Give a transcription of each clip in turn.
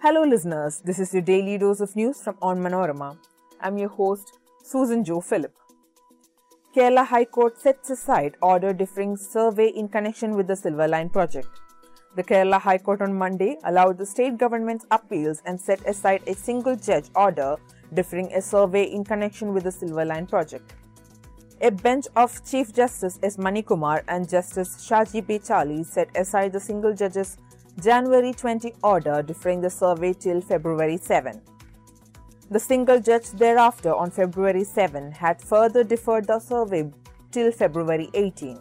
Hello, listeners. This is your daily dose of news from Onmanorama. I'm your host, Susan Joe Philip. Kerala High Court sets aside order differing survey in connection with the SilverLine project. The Kerala High Court on Monday allowed the state government's appeals and set aside a single judge order differing a survey in connection with the SilverLine project. A bench of Chief Justice S. Manikumar and Justice Shaji P. Chaly set aside the single judge's January 20 order deferring the survey till February 7. The single judge thereafter on February 7 had further deferred the survey till February 18.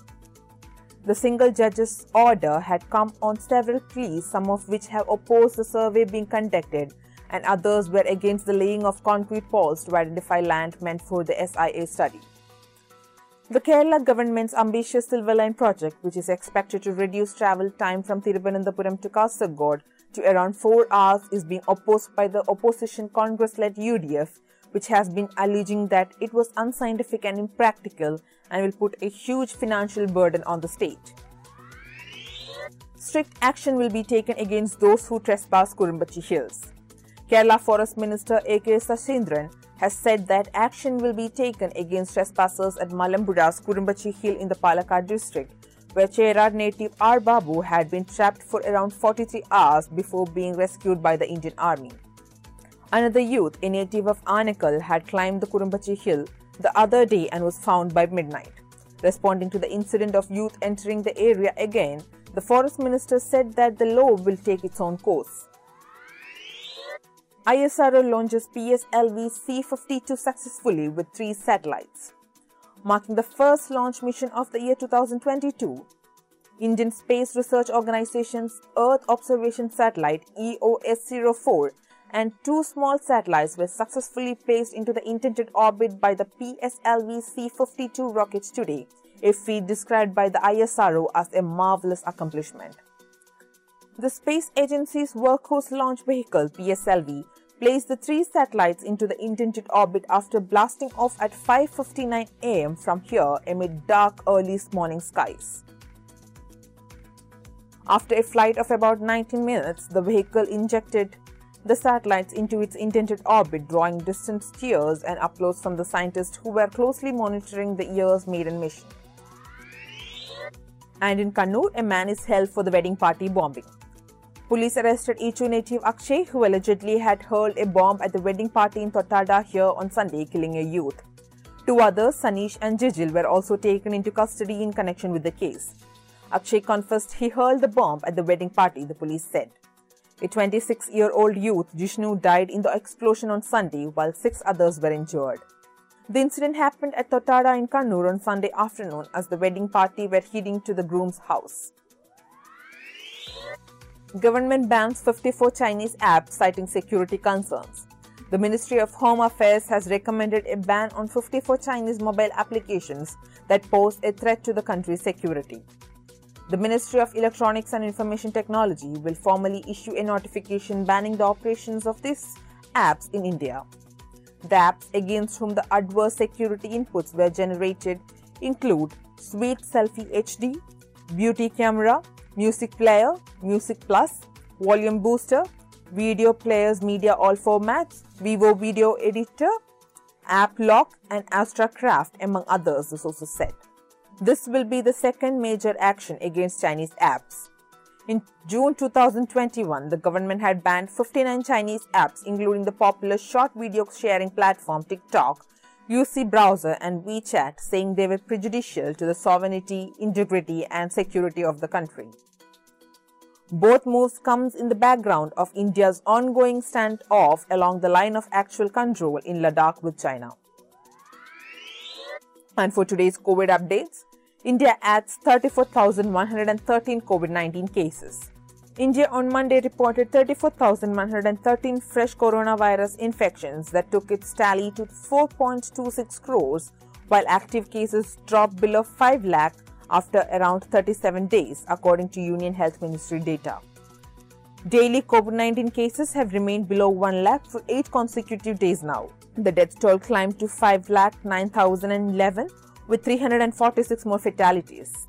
The single judge's order had come on several pleas, some of which have opposed the survey being conducted and others were against the laying of concrete poles to identify land meant for the SIA study. The Kerala government's ambitious SilverLine project, which is expected to reduce travel time from Thiruvananthapuram to Kasaragod to around 4 hours, is being opposed by the opposition Congress-led UDF, which has been alleging that it was unscientific and impractical and will put a huge financial burden on the state. Strict action will be taken against those who trespass Kurumbachi Hills. Kerala Forest Minister A.K. Saseendran has said that action will be taken against trespassers at Malampuzha's Kurumbachi Hill in the Palakkad district, where Cherad native R. Babu had been trapped for around 43 hours before being rescued by the Indian Army. Another youth, a native of Anekal, had climbed the Kurumbachi Hill the other day and was found by midnight. Responding to the incident of youth entering the area again, the forest minister said that the law will take its own course. ISRO launches PSLV C-52 successfully with three satellites. Marking the first launch mission of the year 2022, Indian Space Research Organization's Earth Observation Satellite EOS-04 and two small satellites were successfully placed into the intended orbit by the PSLV C-52 rockets today, a feat described by the ISRO as a marvelous accomplishment. The space agency's workhorse launch vehicle PSLV placed the three satellites into the intended orbit after blasting off at 5:59 am from here amid dark early morning skies. After a flight of about 19 minutes, the vehicle injected the satellites into its intended orbit, drawing distant cheers and uploads from the scientists who were closely monitoring the year's maiden mission. And in Kannur, a man is held for the wedding party bombing. Police arrested Ichu native Akshay, who allegedly had hurled a bomb at the wedding party in Thottada here on Sunday, killing a youth. Two others, Sanish and Jijil, were also taken into custody in connection with the case. Akshay confessed he hurled the bomb at the wedding party, the police said. A 26 year old youth, Jishnu, died in the explosion on Sunday, while six others were injured. The incident happened at Thottada in Kannur on Sunday afternoon as the wedding party were heading to the groom's house. Government bans 54 Chinese apps citing security concerns. The Ministry of Home Affairs has recommended a ban on 54 Chinese mobile applications that pose a threat to the country's security. The Ministry of Electronics and Information Technology will formally issue a notification banning the operations of these apps in India. The apps against whom the adverse security inputs were generated include Sweet Selfie HD, Beauty Camera, Music Player, Music Plus, Volume Booster, Video Players Media All Formats, Vivo Video Editor, App Lock, and AstraCraft, among others, the sources said. This will be the second major action against Chinese apps. In June 2021, the government had banned 59 Chinese apps, including the popular short video sharing platform TikTok, UC Browser, and WeChat, saying they were prejudicial to the sovereignty, integrity, and security of the country. Both moves comes in the background of India's ongoing standoff along the line of actual control in Ladakh with China. And for today's COVID updates, India adds 34,113 COVID-19 cases. India on Monday reported 34,113 fresh coronavirus infections that took its tally to 4.26 crores, while active cases dropped below 5 lakh after around 37 days, according to Union Health Ministry data. Daily COVID 19 cases have remained below 1 lakh for 8 consecutive days now. The death toll climbed to 5 lakh 9,011 with 346 more fatalities.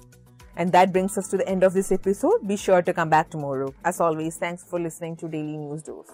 And that brings us to the end of this episode. Be sure to come back tomorrow. As always, thanks for listening to Daily News Dose.